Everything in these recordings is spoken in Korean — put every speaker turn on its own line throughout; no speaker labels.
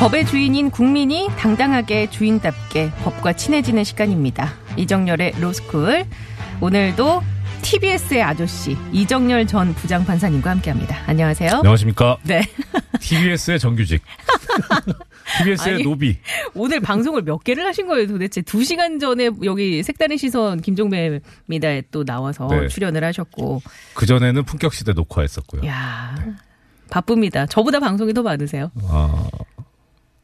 법의 주인인 국민이 당당하게 주인답게 법과 친해지는 시간입니다. 이정열의 로스쿨 오늘도 TBS의 아저씨 이정열 전 부장판사님과 함께합니다. 안녕하세요.
안녕하십니까.
네.
TBS의 정규직. TBS의
아니,
노비.
오늘 방송을 몇 개를 하신 거예요 도대체? 두 시간 전에 여기 색다른 시선 김종배입니다에 또 나와서
네.
출연을 하셨고.
그전에는 품격시대 녹화했었고요.
야 바쁩니다. 저보다 방송이 더 많으세요.
아,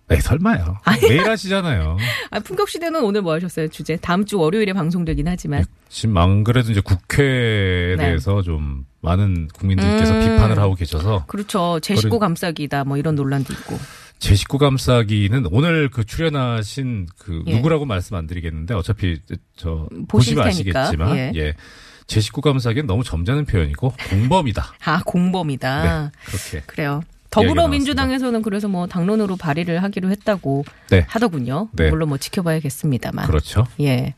에 설마요. 매일 하시잖아요.
아, 풍격시대는 오늘 뭐 하셨어요? 주제. 다음 주 월요일에 방송되긴 하지만.
지금 안 그래도 이제 국회에
네.
대해서 좀 많은 국민들께서
음.
비판을 하고 계셔서
그렇죠. 제 식구 감싸기다 뭐 이런 논란도 있고.
제 식구 감싸기는 오늘 그 출연하신 그
예.
누구라고 말씀 안 드리겠는데 어차피 저 보시면
테니까.
아시겠지만
예.
예. 제 식구 감싸기는 너무 점잖은 표현이고 공범이다.
아, 공범이다.
네. 그렇게.
그래요. 더불어민주당에서는 그래서 뭐 당론으로 발의를 하기로 했다고
네.
하더군요.
네.
물론 뭐 지켜봐야겠습니다만.
그렇죠.
예.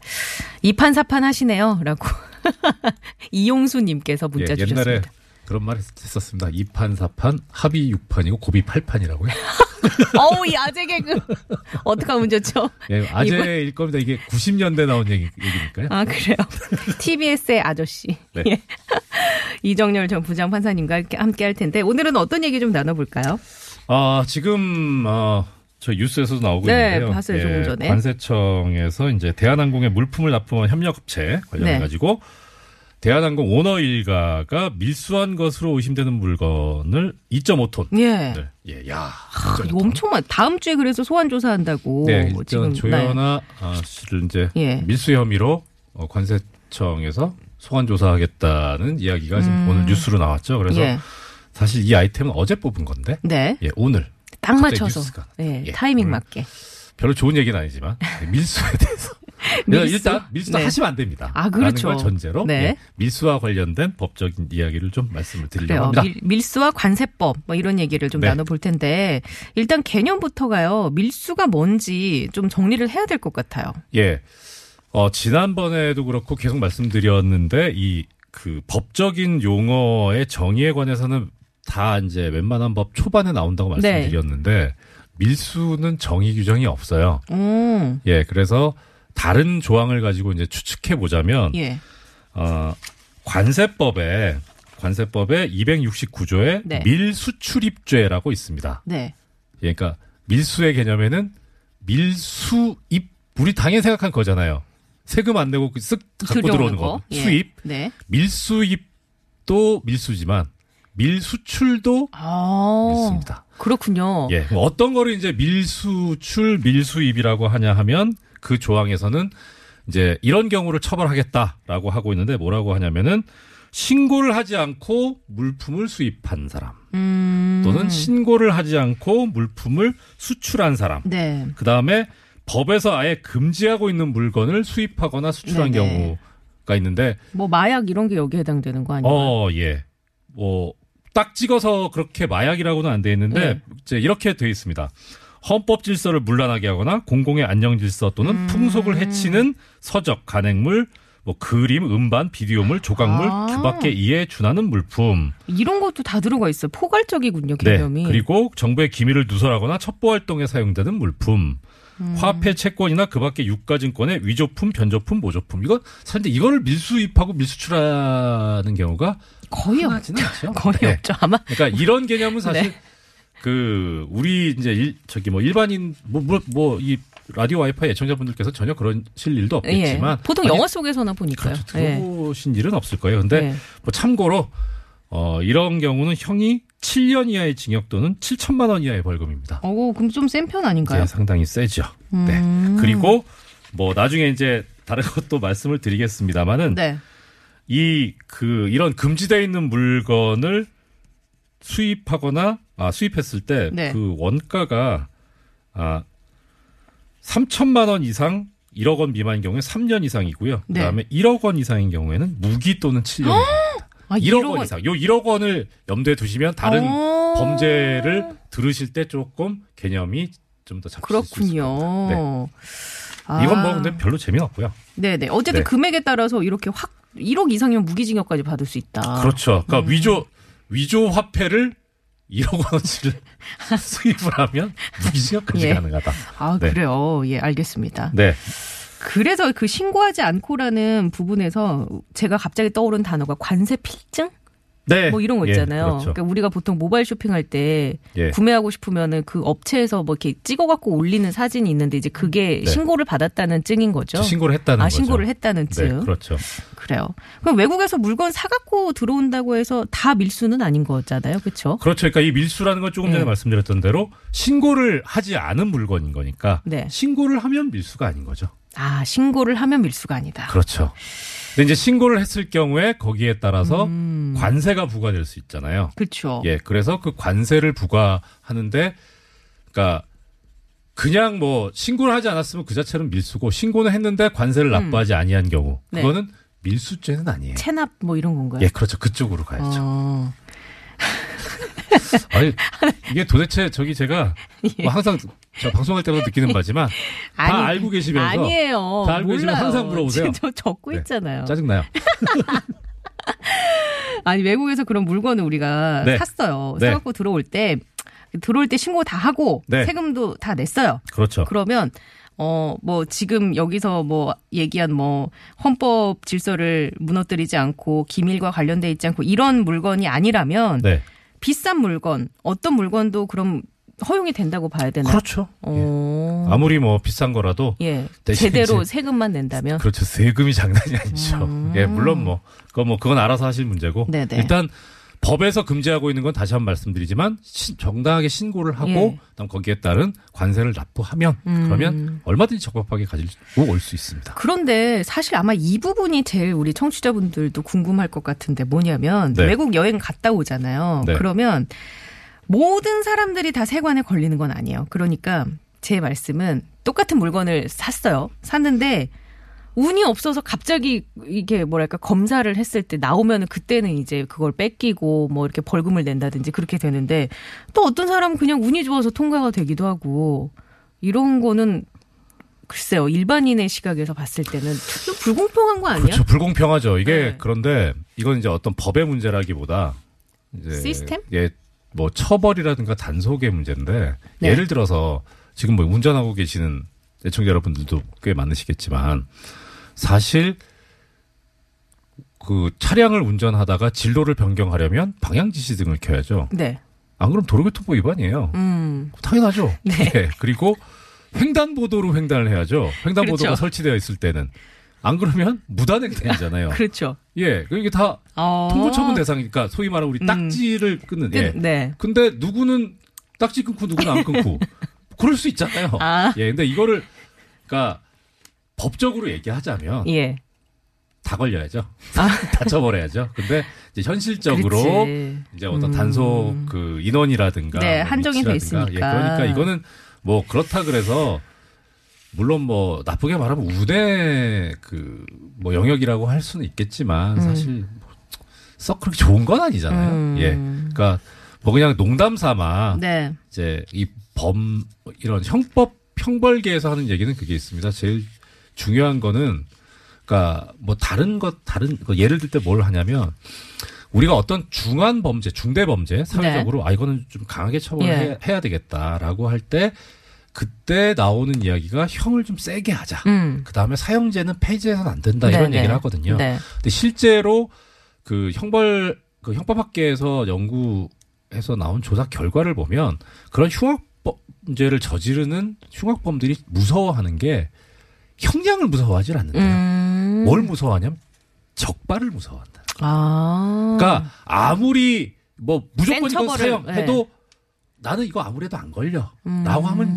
이판사판 하시네요. 라고. 이용수 님께서 문자
예, 옛날에
주셨습니다.
그런 말 했었습니다. 2판, 4판, 합의 6판이고 고비 8판이라고요.
어우, 이 아재 개그. 어떡하면 좋죠?
예, 아재일 겁니다. 이게 90년대 나온 얘기, 얘기니까요.
아, 그래요. TBS의 아저씨.
네.
예. 이정열 전 부장 판사님과 함께, 할 텐데, 오늘은 어떤 얘기 좀 나눠볼까요?
아, 지금, 어, 저 뉴스에서도 나오고
네,
있는데요.
봤어요, 조금 전에.
관세청에서 이제 대한항공에 물품을 납품한 협력업체 관련해 가지고 대한항공 오너 일가가 밀수한 것으로 의심되는 물건을 2.5톤.
예.
예, 야.
아, 엄청 많. 다음 주에 그래서 소환 조사한다고.
네,
지금
조연아 아, 씨를 이제
예.
밀수 혐의로 어, 관세청에서 소환 조사하겠다는 이야기가 지금
음.
오늘 뉴스로 나왔죠. 그래서
예.
사실 이 아이템은 어제 뽑은 건데,
네.
예, 오늘
딱 맞춰서. 예,
예,
타이밍 맞게.
별로 좋은 얘기는 아니지만 네, 밀수에 대해서
밀수?
일단 밀수도
네.
하시면 안 됩니다.
아, 그렇죠.
전제로
네.
예, 밀수와 관련된 법적인 이야기를 좀 말씀을 드리려고
그래요.
합니다.
밀, 밀수와 관세법 뭐 이런 얘기를 좀
네.
나눠볼 텐데 일단 개념부터가요. 밀수가 뭔지 좀 정리를 해야 될 것 같아요.
예. 어, 지난번에도 그렇고 계속 말씀드렸는데 이 그 법적인 용어의 정의에 관해서는 다 이제 웬만한 법 초반에 나온다고
네.
말씀드렸는데 밀수는 정의 규정이 없어요.
음,
예, 그래서 다른 조항을 가지고 이제 추측해 보자면
예.
어, 관세법에 관세법에 269조에
네.
밀수출입죄라고 있습니다.
네.
예, 그러니까 밀수의 개념에는 밀수입 우리 당연히 생각한 거잖아요. 세금 안 내고 그쓱 갖고 들어오는 거.
예.
수입.
네.
밀수입도 밀수지만 밀수출도
아.
밀수입니다.
그렇군요.
예. 어떤 거를 이제 밀수출, 밀수입이라고 하냐 하면 그 조항에서는 이제 이런 경우를 처벌하겠다라고 하고 있는데 뭐라고 하냐면은 신고를 하지 않고 물품을 수입한 사람
음.
또는 신고를 하지 않고 물품을 수출한 사람
네.
그 다음에 법에서 아예 금지하고 있는 물건을 수입하거나 수출한
네네.
경우가 있는데
뭐 마약 이런 게 여기에 해당되는 거 아니에요?
어, 예. 뭐, 딱 찍어서 그렇게 마약이라고는 안 돼 있는데,
네.
이제 이렇게 돼 있습니다. 헌법 질서를 문란하게 하거나 공공의 안녕 질서 또는
음.
풍속을 해치는 서적, 간행물, 뭐 그림, 음반, 비디오물, 조각물,
아.
규밖에 이에 준하는 물품.
이런 것도 다 들어가 있어요. 포괄적이군요,
네.
개념이.
그리고 정부의 기밀을 누설하거나 첩보 활동에 사용되는 물품.
음.
화폐 채권이나 그 밖의 유가증권의 위조품, 변조품, 모조품. 이건 사실 이거를 밀수입하고 밀수출하는 경우가
거의 없,
흔하지는 않죠.
거의
네.
없죠. 아마
그러니까 이런 개념은 사실
네.
그 우리 이제 일, 저기 뭐 일반인 뭐 뭐 이 라디오 와이파이 애청자분들께서 전혀 그러실 일도 없겠지만
예. 보통 영화 속에서나 보니까요.
그렇죠.
예.
들어보신 일은 없을 거예요. 근데
예.
뭐 참고로 어 이런 경우는 형이 7년 이하의 징역 또는 7천만 원 이하의 벌금입니다.
어, 그럼 좀 센 편 아닌가요?
이제 상당히 세죠. 네.
음.
그리고 뭐 나중에 이제 다른 것도 말씀을 드리겠습니다만은
네.
이그 이런 금지되어 있는 물건을 수입하거나 아 수입했을 때그
네.
원가가 아 3천만 원 이상 1억 원 미만인 경우에 3년 이상이고요.
네.
그다음에 1억 원 이상인 경우에는 무기 또는 7년.
아,
1억 원 이상. 요 1억 원을 염두에 두시면 다른
어.
범죄를 들으실 때 조금 개념이 좀 더 잡히실 수 있을 겁니다. 네.
아.
이건 뭐 근데 별로 재미없고요.
네네. 어쨌든
네.
금액에 따라서 이렇게 확 1억 이상이면 무기징역까지 받을 수 있다.
그렇죠. 그러니까
음.
위조 위조 화폐를 1억 원어치를 수입을 하면 무기징역까지
예.
가능하다.
아
네.
그래요. 예 알겠습니다.
네.
그래서 그 신고하지 않고라는 부분에서 제가 갑자기 떠오른 단어가 관세 필증?
네.
뭐 이런 거
예,
있잖아요.
그렇죠.
그러니까 우리가 보통 모바일 쇼핑할 때
예.
구매하고 싶으면은 그 업체에서 뭐 이렇게 찍어 갖고 올리는 사진이 있는데 이제 그게
네.
신고를 받았다는 증인 거죠.
저 신고를 했다는
아. 신고를 했다는
네,
증.
그렇죠.
그래요. 그럼 외국에서 물건 사 갖고 들어온다고 해서 다 밀수는 아닌 거잖아요, 그렇죠?
그렇죠. 그러니까 이 밀수라는 건 조금 전에
네.
말씀드렸던 대로 신고를 하지 않은 물건인 거니까
네.
신고를 하면 밀수가 아닌 거죠.
아 신고를 하면 밀수가 아니다.
그렇죠. 근데 이제 신고를 했을 경우에 거기에 따라서
음.
관세가 부과될 수 있잖아요.
그렇죠.
예, 그래서 그 관세를 부과하는데, 그러니까 그냥 뭐 신고를 하지 않았으면 그 자체는 밀수고 신고는 했는데 관세를 납부하지 아니한 경우
네.
그거는 밀수죄는 아니에요.
체납 뭐 이런 건가요?
예, 그렇죠. 그쪽으로 가야죠.
어.
아니 이게 도대체 저기 제가 뭐 항상 저 방송할 때마다 느끼는 바지만 다
아니,
알고 계시면서
아니에요.
다 알고 계시면. 항상 물어보세요.
저 적고
네.
있잖아요.
짜증 나요.
아니 외국에서 그런 물건을 우리가
네.
샀어요.
네.
사갖고 들어올 때 들어올 때 신고 다 하고
네.
세금도 다 냈어요.
그렇죠.
그러면 어 뭐 지금 여기서 뭐 얘기한 뭐 헌법 질서를 무너뜨리지 않고 기밀과 관련돼 있지 않고 이런 물건이 아니라면
네,
비싼 물건 어떤 물건도 그럼 허용이 된다고 봐야 되나요?
그렇죠. 예.
어.
아무리 뭐 비싼 거라도
예. 제대로 세금만 낸다면
그렇죠. 세금이 장난이 아니죠.
음.
예, 물론 뭐, 그거 뭐, 그건 알아서 하실 문제고.
네네.
일단, 법에서 금지하고 있는 건 다시 한 번 말씀드리지만, 신- 정당하게 신고를 하고,
예.
그다음 거기에 따른 관세를 납부하면,
음.
그러면 얼마든지 적법하게 가지고 올 수 있습니다.
그런데 사실 아마 이 부분이 제일 우리 청취자분들도 궁금할 것 같은데 뭐냐면
네.
외국 여행 갔다 오잖아요.
네.
그러면 모든 사람들이 다 세관에 걸리는 건 아니에요. 그러니까 제 말씀은 똑같은 물건을 샀어요. 샀는데 운이 없어서 갑자기 이게 뭐랄까 검사를 했을 때 나오면은 그때는 이제 그걸 뺏기고 뭐 이렇게 벌금을 낸다든지 그렇게 되는데 또 어떤 사람은 그냥 운이 좋아서 통과가 되기도 하고 이런 거는 글쎄요 일반인의 시각에서 봤을 때는 좀 불공평한 거 아니야?
그렇죠. 불공평하죠. 이게
네.
그런데 이건 이제 어떤 법의 문제라기보다 이제
시스템?
예, 뭐 처벌이라든가 단속의 문제인데
네.
예를 들어서 지금 뭐 운전하고 계시는 애청자 여러분들도 꽤 많으시겠지만 사실 그 차량을 운전하다가 진로를 변경하려면 방향 지시 등을 켜야죠.
네.
안 그럼 도로교통법 위반이에요.
음.
당연하죠.
네.
예, 그리고 횡단보도로 횡단을 해야죠. 횡단보도가
그렇죠.
설치되어 있을 때는 안 그러면 무단횡단이잖아요.
그렇죠.
예, 그 이게 다
어.
통보처분 대상이니까 소위 말하는 우리
음.
딱지를 끊는. 예.
끝, 네.
근데 누구는 딱지 끊고 누구는 안 끊고 그럴 수 있잖아요.
아.
예, 근데 이거를 그러니까 법적으로 얘기하자면
예.
다 걸려야죠.
아.
다 처벌해야죠. 근데 이제 현실적으로
그렇지.
이제 어떤
음.
단속 그 인원이라든가
네,
뭐
한정이 돼
위치라든가,
있으니까.
예, 그러니까 이거는 뭐 그렇다 그래서 물론 뭐 나쁘게 말하면 우대 그 뭐 영역이라고 할 수는 있겠지만
음.
사실 썩 그렇게 좋은 건 아니잖아요.
음.
예. 그러니까 뭐 그냥 농담 삼아
네.
이제 이 범 이런 형법 형벌계에서 하는 얘기는 그게 있습니다. 제일 중요한 거는 그러니까 뭐 다른 것 다른 거 예를 들 때 뭘 하냐면 우리가 어떤 중한 범죄, 중대 범죄 사회적으로 아 이거는 좀 강하게 처벌해야
네. 예.
해야 되겠다라고 할 때 그때 나오는 이야기가 형을 좀 세게 하자.
음.
그 다음에 사형제는 폐지해서는 안 된다 이런
네,
얘기를
네.
하거든요.
네.
근데 실제로 그 형벌 그 형법학계에서 연구해서 나온 조사 결과를 보면 그런 흉악범죄를 저지르는 흉악범들이 무서워하는 게 형량을 무서워하지 않는데요.
음.
뭘 무서워하냐면 적발을 무서워한다.
아.
그러니까 아무리 뭐 무조건
센
이건 사형해도 나는 이거 아무래도 안 걸려.
음.
라고 하면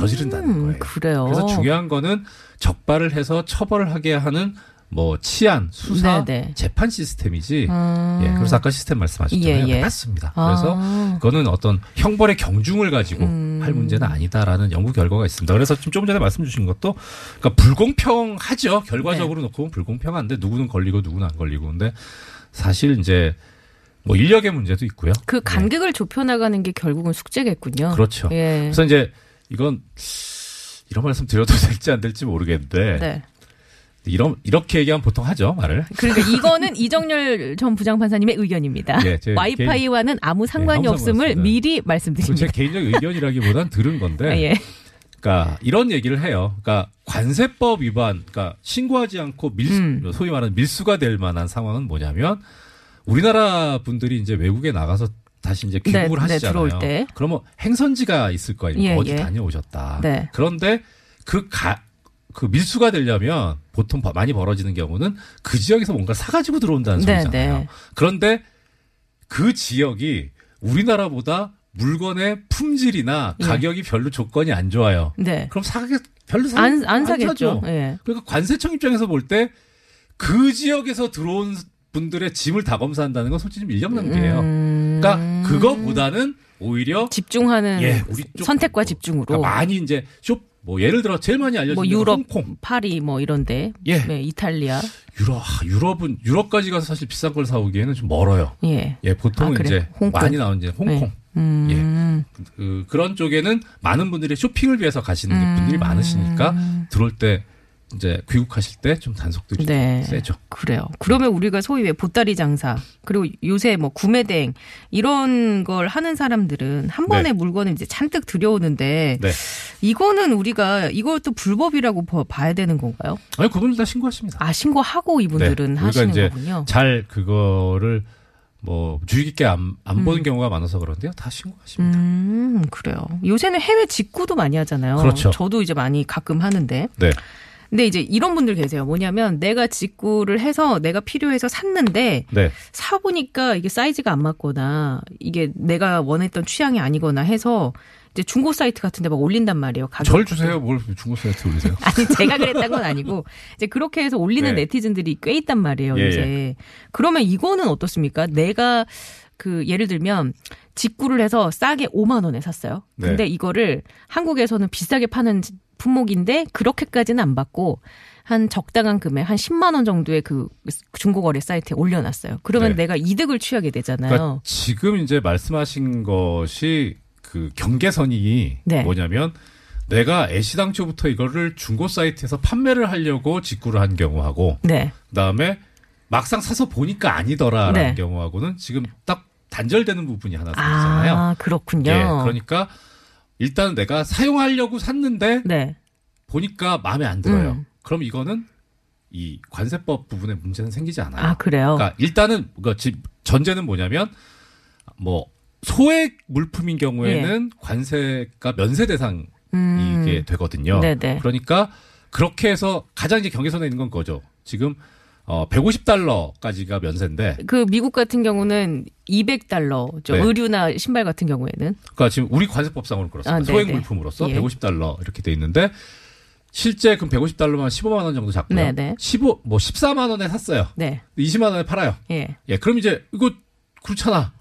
저지른다는 거예요.
그래요.
그래서 중요한 거는 적발을 해서 처벌을 하게 하는 뭐 치안, 수사,
네네.
재판 시스템이지.
음.
예, 그래서 아까 시스템 말씀하셨잖아요.
예, 예.
맞습니다.
아.
그래서 그거는 어떤 형벌의 경중을 가지고
음.
할 문제는 아니다라는 연구 결과가 있습니다. 그래서 지금 조금 전에 말씀 주신 것도 그러니까 불공평하죠. 결과적으로
네.
놓고 보면 불공평한데 누구는 걸리고 누구는 안 걸리고 근데 사실 이제 뭐 인력의 문제도 있고요.
그 간격을 좁혀 나가는 게 결국은 숙제겠군요.
그렇죠.
예.
그래서 이제 이건 이런 말씀 드려도 될지 안 될지 모르겠는데
네.
이런 이렇게 얘기하면 보통 하죠 말을.
그러니까 이거는 이정열 전 부장판사님의 의견입니다.
예, 제
와이파이와는 아무 상관이
아무
없음을
상관없습니다.
미리
제
말씀드립니다.
개인적 의견이라기보단 들은 건데.
예.
그러니까 이런 얘기를 해요. 그러니까 관세법 위반, 그러니까 신고하지 않고 밀,
음.
소위 말하는 밀수가 될 만한 상황은 뭐냐면 우리나라 분들이 이제 외국에 나가서 다시 이제 귀국을
네, 네,
하시잖아요.
때.
그러면 행선지가 있을 거 아닙니까?
예,
어디
예.
다녀오셨다.
네.
그런데 그 가, 그 밀수가 되려면 보통 버- 많이 벌어지는 경우는 그 지역에서 뭔가 사가지고 들어온다는
네,
소리잖아요.
네.
그런데 그 지역이 우리나라보다 물건의 품질이나
예.
가격이 별로 조건이 안 좋아요.
네.
그럼 사게 별로 사,
안, 안 사겠죠. 예.
그러니까 관세청 입장에서 볼 때 그 지역에서 들어온 분들의 짐을 다 검사한다는 건 솔직히 좀 인력 낭비예요.
음.
그러니까 그거보다는 오히려
집중하는
예, 우리 쪽
선택과
뭐,
집중으로
그러니까 많이 이제 쇼, 뭐 예를 들어 제일 많이 알려진
뭐 유럽,
홍콩,
파리 뭐 이런데
예.
네, 이탈리아
유럽, 유럽은 유럽까지 가서 사실 비싼 걸 사오기에는 좀 멀어요.
예.
예, 보통은
아, 그래요?
이제
홍콩.
많이 나온 이제 홍콩.
네. 음.
그, 그런 쪽에는 많은 분들이 쇼핑을 위해서 가시는 게 분들이 많으시니까 들어올 때 이제 귀국하실 때 좀 단속들이
네.
좀 세죠.
그래요. 그러면 우리가 소위 왜 보따리 장사 그리고 요새 뭐 구매 대행 이런 걸 하는 사람들은 한 번에
네.
물건을 이제 잔뜩 들여오는데
네.
이거는 우리가 이것도 불법이라고 봐- 봐야 되는 건가요?
아니 그분들 다 신고하십니다.
아 신고하고 이분들은
네. 우리가
하시는
이제
거군요.
잘 그거를 뭐 주의 깊게 안, 안 보는 경우가 많아서 그런데요. 다 신고하십니다.
음 그래요. 요새는 해외 직구도 많이 하잖아요.
그렇죠.
저도 이제 많이 가끔 하는데.
네.
근데 이제 이런 분들 계세요. 뭐냐면 내가 직구를 해서 내가 필요해서 샀는데
네.
사 보니까 이게 사이즈가 안 맞거나 이게 내가 원했던 취향이 아니거나 해서 이제 중고 사이트 같은 데 막 올린단 말이에요. 가격.
절 주세요. 뭘 중고 사이트 올리세요?
아니 제가 그랬던 건 아니고 이제 그렇게 해서 올리는
네.
네티즌들이 꽤 있단 말이에요.
예,
이제 그러면 이거는 어떻습니까? 내가 그 예를 들면 직구를 해서 싸게 5만 원에 샀어요. 근데
네.
이거를 한국에서는 비싸게 파는 품목인데 그렇게까지는 안 받고 한 적당한 금액 한 10만 원 정도의 그 중고거래 사이트에 올려놨어요. 그러면
네.
내가 이득을 취하게 되잖아요.
그러니까 지금 이제 말씀하신 것이 그 경계선이
네.
뭐냐면 내가 애시당초부터 이거를 중고 사이트에서 판매를 하려고 직구를 한 경우하고
네.
그다음에 막상 사서 보니까 아니더라라는
네.
경우하고는 지금 딱 단절되는 부분이 하나 생기잖아요.
아 그렇군요.
예, 그러니까 일단 내가 사용하려고 샀는데
네.
보니까 마음에 안 들어요.
음.
그럼 이거는 이 관세법 부분에 문제는 생기지 않아요.
아 그래요.
그러니까 일단은 그러니까 지- 전제는 뭐냐면 뭐 소액 물품인 경우에는 관세가 면세 대상이
음.
게 되거든요.
네네.
그러니까 그렇게 해서 가장 이제 경계선에 있는 건 거죠. 지금 어 150달러까지가 면세인데
그 미국 같은 경우는 200달러죠.
네.
의류나 신발 같은 경우에는.
그러니까 지금 우리 관세법상으로 그렇습니다.
아,
소액. 물품으로서
예.
150달러 이렇게 돼 있는데 실제 그럼 150달러면 15만 원 정도 잡고요.
네네.
15, 뭐 14만 원에 샀어요.
네.
20만 원에 팔아요.
예.
예, 그럼 이제 이거 그렇잖아.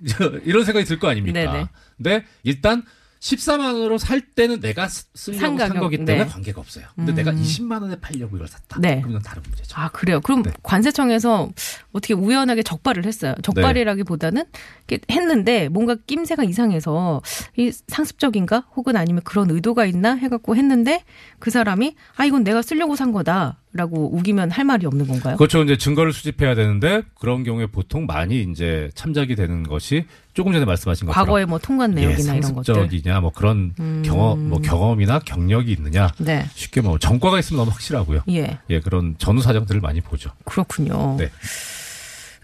이런 생각이 들 거 아닙니까?
네네.
근데 일단 14만 원으로 살 때는 내가 쓰- 쓰려고
산
거기 때문에
네.
관계가 없어요. 근데
음.
내가 20만 원에 팔려고 이걸 샀다.
네.
그러면 다른 문제죠.
아, 그래요. 그럼
네.
관세청에서 어떻게 우연하게 적발을 했어요. 적발이라기보다는 이렇게 했는데 뭔가 낌새가 이상해서 이 상습적인가? 혹은 아니면 그런 의도가 있나? 해갖고 했는데 그 사람이 아, 이건 내가 쓰려고 산 거다. 라고 우기면 할 말이 없는 건가요?
그렇죠. 이제 증거를 수집해야 되는데 그런 경우에 보통 많이 이제 참작이 되는 것이 조금 전에 말씀하신 것처럼
과거에 뭐 통관
예,
내역이나 이런 것들.
상습적이냐 뭐 그런
음.
경험 뭐 경험이나 경력이 있느냐
네.
쉽게 뭐 전과가 있으면 너무 확실하고요.
예.
예, 그런 전후 사정들을 많이 보죠.
그렇군요.
네.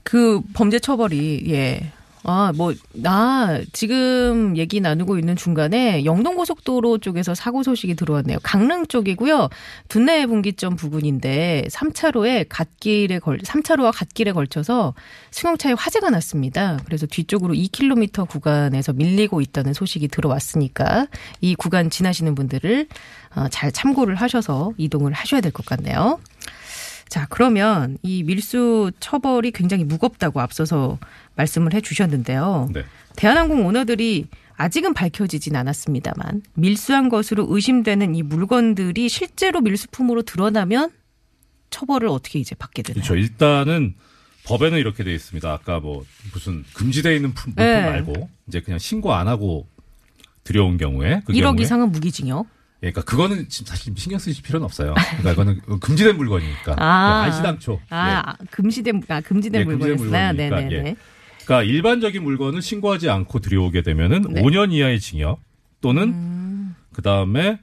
그 범죄 처벌이 예. 아, 뭐, 나, 지금 얘기 나누고 있는 중간에 영동고속도로 쪽에서 사고 소식이 들어왔네요. 강릉 쪽이고요. 둔내 분기점 부근인데 3차로에 갓길에 걸, 3차로와 갓길에 걸쳐서 승용차에 화재가 났습니다. 그래서 뒤쪽으로 2km 구간에서 밀리고 있다는 소식이 들어왔으니까 이 구간 지나시는 분들을 어, 잘 참고를 하셔서 이동을 하셔야 될 것 같네요. 자, 그러면 이 밀수 처벌이 굉장히 무겁다고 앞서서 말씀을 해 주셨는데요.
네.
대한항공 오너들이 아직은 밝혀지진 않았습니다만 밀수한 것으로 의심되는 이 물건들이 실제로 밀수품으로 드러나면 처벌을 어떻게 이제 받게 되나요?
그렇죠. 일단은 법에는 이렇게 되어 있습니다. 아까 뭐 무슨 금지되어 있는 품, 물품
네.
말고 이제 그냥 신고 안 하고 들여온 경우에 그
1억
경우에
이상은 무기징역.
예, 그러니까 그거는 지금 사실 신경 쓰실 필요는 없어요. 그러니까 이거는 금지된 물건이니까.
아.
안시당초.
아,
예.
금지된 아, 금지된
예,
물건이었어요.
물건이니까,
네네네.
예. 그러니까 일반적인 물건을 신고하지 않고 들여오게 되면은
네.
5년 이하의 징역 또는
음.
그 다음에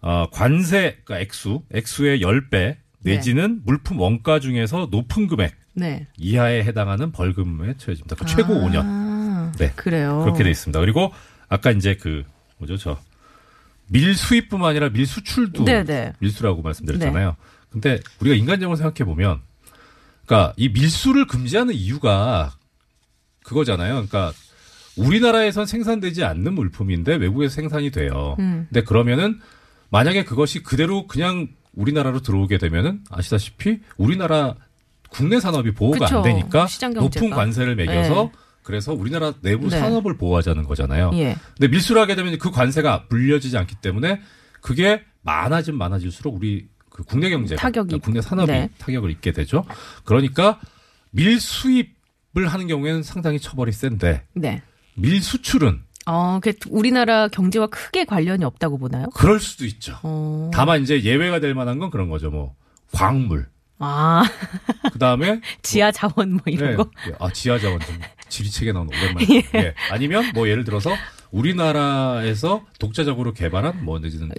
아, 관세 그러니까 액수 액수의 10배 내지는 물품 원가 중에서 높은 금액
네.
이하에 해당하는 벌금에 처해집니다. 그러니까 최고 5년
아,
네.
그래요.
그렇게 돼 있습니다. 그리고 아까 이제 그 뭐죠 저 밀수입뿐만 아니라 밀수출도
네네.
밀수라고 말씀드렸잖아요. 근데 우리가 인간적으로 생각해 보면, 그러니까 이 밀수를 금지하는 이유가 그거잖아요. 그러니까 우리나라에선 생산되지 않는 물품인데 외국에서 생산이 돼요.
음.
근데 그러면은 만약에 그것이 그대로 그냥 우리나라로 들어오게 되면은 아시다시피 우리나라 국내 산업이 보호가
그쵸.
안 되니까 높은. 관세를 매겨서
네.
그래서 우리나라 내부
네.
산업을 보호하자는 거잖아요.
예.
근데 밀수를 하게 되면 그 관세가 불려지지 않기 때문에 그게 많아지면 많아질수록 우리 그 국내
타격이-
그러니까 국내 산업이
네.
타격을 입게 되죠. 그러니까 밀수입을 하는 경우에는 상당히 처벌이 센데
네.
밀수출은
어, 그 우리나라 경제와 크게 관련이 없다고 보나요?
그럴 수도 있죠.
어.
다만 이제 예외가 될 만한 건 그런 거죠. 뭐 광물.
아,
그 다음에
지하 자원 뭐 이런 거.
예. 아 지하 자원 좀 지리책에 나오는 오랜만에. 예. 아니면 뭐 예를 들어서 우리나라에서 독자적으로 개발한 뭐 내지는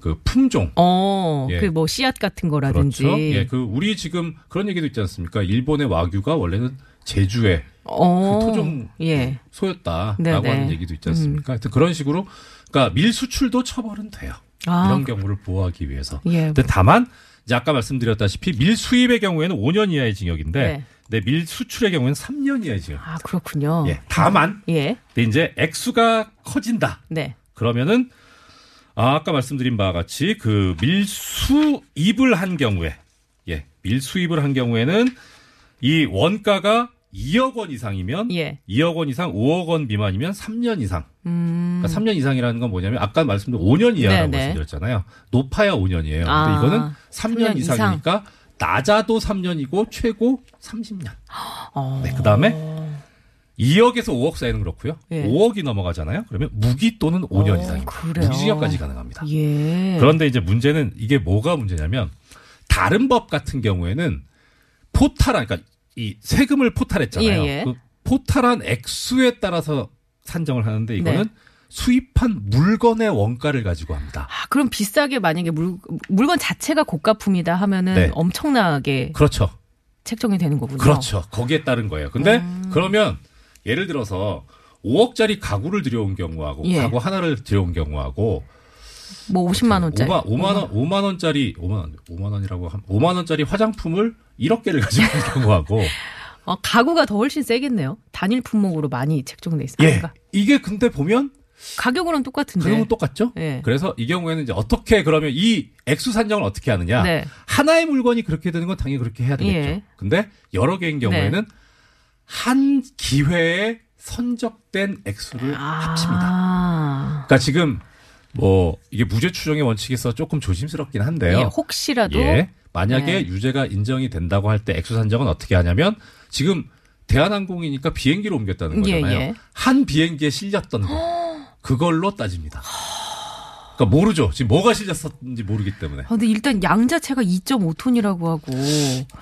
그 품종
어,
예.
그뭐 씨앗 같은 거라든지.
그렇죠. 예, 그 우리 지금 그런 얘기도 있지 않습니까? 일본의 와규가 원래는 제주의
어.
그 토종
예.
소였다라고
네네. 음.
하는 얘기도 있지 않습니까? 하여튼 그런 식으로 그러니까 밀수출도 처벌은 돼요.
아,
이런 경우를 보호하기 위해서.
예.
근데 다만 이제 아까 말씀드렸다시피 밀수입의 경우에는 5년 이하의 징역인데
네.
네, 밀수출의 경우에는 3년 이하의 징역.
아, 그렇군요.
예. 다만
예.
근데 이제 액수가 커진다.
네.
그러면은 아, 아까 말씀드린 바와 같이 그 밀수입을 한 경우에 예, 밀수입을 한 경우에는 이 원가가 2억 원 이상이면
예.
2억 원 이상 5억 원 미만이면 3년 이상.
음.
그러니까 3년 이상이라는 건 뭐냐면 아까 말씀드린 5년 이하라고
네네.
말씀드렸잖아요. 높아야 5년이에요. 근데
아,
이거는 3년
3년
이상이니까 낮아도 3년이고 최고 30년.
어.
네, 그다음에 2억에서 5억 사이는 그렇고요.
예.
5억이 넘어가잖아요. 그러면 무기 또는 5년
어,
이상입니다. 무기징역까지 가능합니다.
예.
그런데 이제 문제는 이게 뭐가 문제냐면 다른 법 같은 경우에는 포탈한 그러니까 이 세금을 포탈했잖아요.
예, 예.
그 포탈한 액수에 따라서 산정을 하는데 이거는
네.
수입한 물건의 원가를 가지고 합니다.
아, 그럼 비싸게 만약에 물, 물건 자체가 고가품이다 하면은
네.
엄청나게
그렇죠.
책정이 되는 거군요.
그렇죠. 거기에 따른 거예요. 근데
음.
그러면 예를 들어서 5억짜리 가구를 들여온 경우하고
예.
가구 하나를 들여온 경우하고
뭐 50만 원짜리.
5만, 5만 원, 5만 원짜리, 5만 원, 5만 원이라고 하면 5만 원짜리 화장품을 1억 개를 가지고 온 경우하고
어, 가구가 더 훨씬 세겠네요. 단일 품목으로 많이 책정돼
예.
있으니까.
이게 근데 보면
가격으로는 똑같은데.
가격은 똑같죠?
네.
그래서 이 경우에는 이제 어떻게 그러면 이 액수 산정을 어떻게 하느냐?
네.
하나의 물건이 그렇게 되는 건 당연히 그렇게 해야 되겠죠.
예.
근데 여러 개인 경우에는
네.
한 기회에 선적된 액수를 합칩니다.
아.
그러니까 지금 뭐 이게 무죄 추정의 원칙에 있어 조금 조심스럽긴 한데요.
예, 혹시라도
예. 만약에
네.
유죄가 인정이 된다고 할 때 액수 산정은 어떻게 하냐면 지금 대한항공이니까 비행기로 옮겼다는
예,
거잖아요.
예.
한 비행기에 실렸던 거 그걸로 따집니다. 그러니까 모르죠. 지금 뭐가 실렸었는지 모르기 때문에.
아, 근데 일단 양 자체가 2.5톤이라고 하고.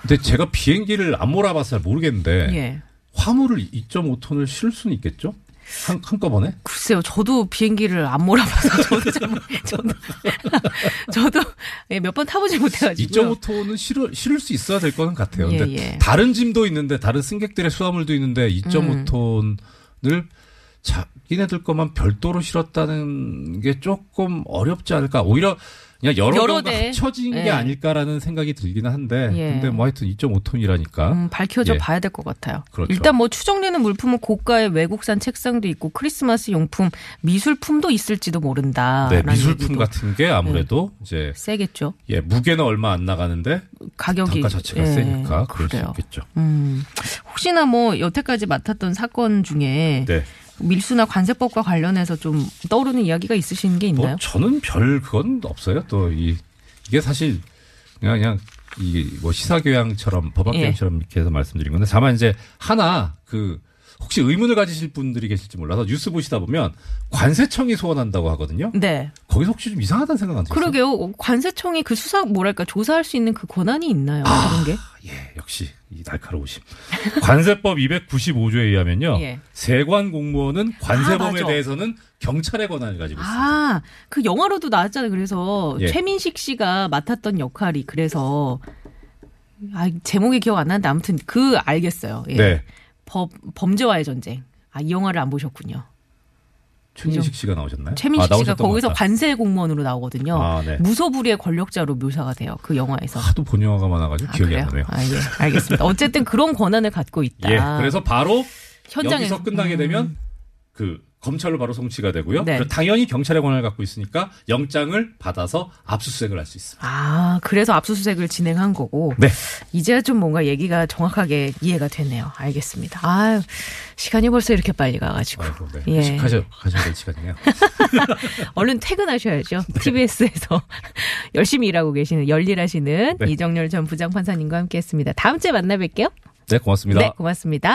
근데 제가 비행기를 안 몰아봐서 잘 모르겠는데
예.
화물을 2.5톤을 실을 수는 있겠죠? 한, 한꺼번에?
글쎄요, 저도 비행기를 안 몰아봐서 저도 잘 모르, 저도 저도 예, 몇 번 타보지 못해가지고.
2.5톤은 실을, 실을 수 있어야 될 거는 같아요.
예,
근데
예.
다른 짐도 있는데 다른 승객들의 수화물도 있는데
음.
2.5톤을 자기네들 것만 별도로 실었다는 게 조금 어렵지 않을까. 오히려 그냥 여러,
여러 대.
합쳐진
예.
게 아닐까라는 생각이 들기는 한데
예.
근데 뭐 하여튼 2.5톤이라니까
음, 밝혀져
예.
봐야 될 것 같아요.
그렇죠.
일단 뭐 추정되는 물품은 고가의 외국산 책상도 있고 크리스마스 용품, 미술품도 있을지도 모른다.
네, 미술품 같은 게 아무래도
네.
이제
세겠죠.
예, 무게는 얼마 안 나가는데
가격이
단가 자체가
예,
세니까 그럴
그래요.
수 있겠죠.
음, 혹시나 뭐 여태까지 맡았던 사건 중에
네.
밀수나 관세법과 관련해서 좀 떠오르는 이야기가 있으신 게 있나요?
뭐 저는 별 그건 없어요. 또 이 이게 사실 그냥 그냥 이뭐 시사교양처럼 법학교양처럼 이렇게 해서 말씀드린 건데 다만 이제 하나 그 혹시 의문을 가지실 분들이 계실지 몰라서 뉴스 보시다 보면 관세청이 소환한다고 하거든요.
네.
거기서 혹시 좀 이상하다는 생각 안 드세요?
그러게요. 관세청이 그 수사 뭐랄까 조사할 수 있는 그 권한이 있나요? 그런 게?
예, 역시 이 날카로우심. 관세법 295조에 의하면요.
예.
세관 공무원은 관세범에
아.
대해서는 경찰의 권한을 가지고 있습니다.
아, 그 영화로도 나왔잖아요. 그래서
예.
최민식 씨가 맡았던 역할이 그래서 아, 제목이 기억 안 나는데 아무튼 그 알겠어요. 예.
네.
법 범죄와의 전쟁. 아, 이 영화를 안 보셨군요.
최민식 씨가 나오셨나요?
최민식
아,
씨가 거기서. 관세 공무원으로 나오거든요.
아, 네.
무소불위의 권력자로 묘사가 돼요. 그 영화에서.
하도 본 영화가 많아가지고
아,
기억이 안
그래요?
나네요.
아, 예. 알겠습니다. 어쨌든 그런 권한을 갖고 있다.
예. 그래서 바로
현장에서
여기서 끝나게
음.
되면 그 검찰로 바로 송치가 되고요.
네.
당연히 경찰의 권한을 갖고 있으니까 영장을 받아서 압수수색을 할 수 있습니다.
아, 그래서 압수수색을 진행한 거고.
네.
이제야 좀 뭔가 얘기가 정확하게 이해가 되네요. 알겠습니다. 아유, 시간이 벌써 이렇게 빨리 가가지고.
아이고, 네.
예.
식하셔 가셔야 될 시간이네요.
얼른 퇴근하셔야죠. TBS에서 열심히 일하고 계시는, 열일하시는
네.
이정열 전 부장판사님과 함께 했습니다. 다음 주에 만나 뵐게요.
네, 고맙습니다.
네, 고맙습니다.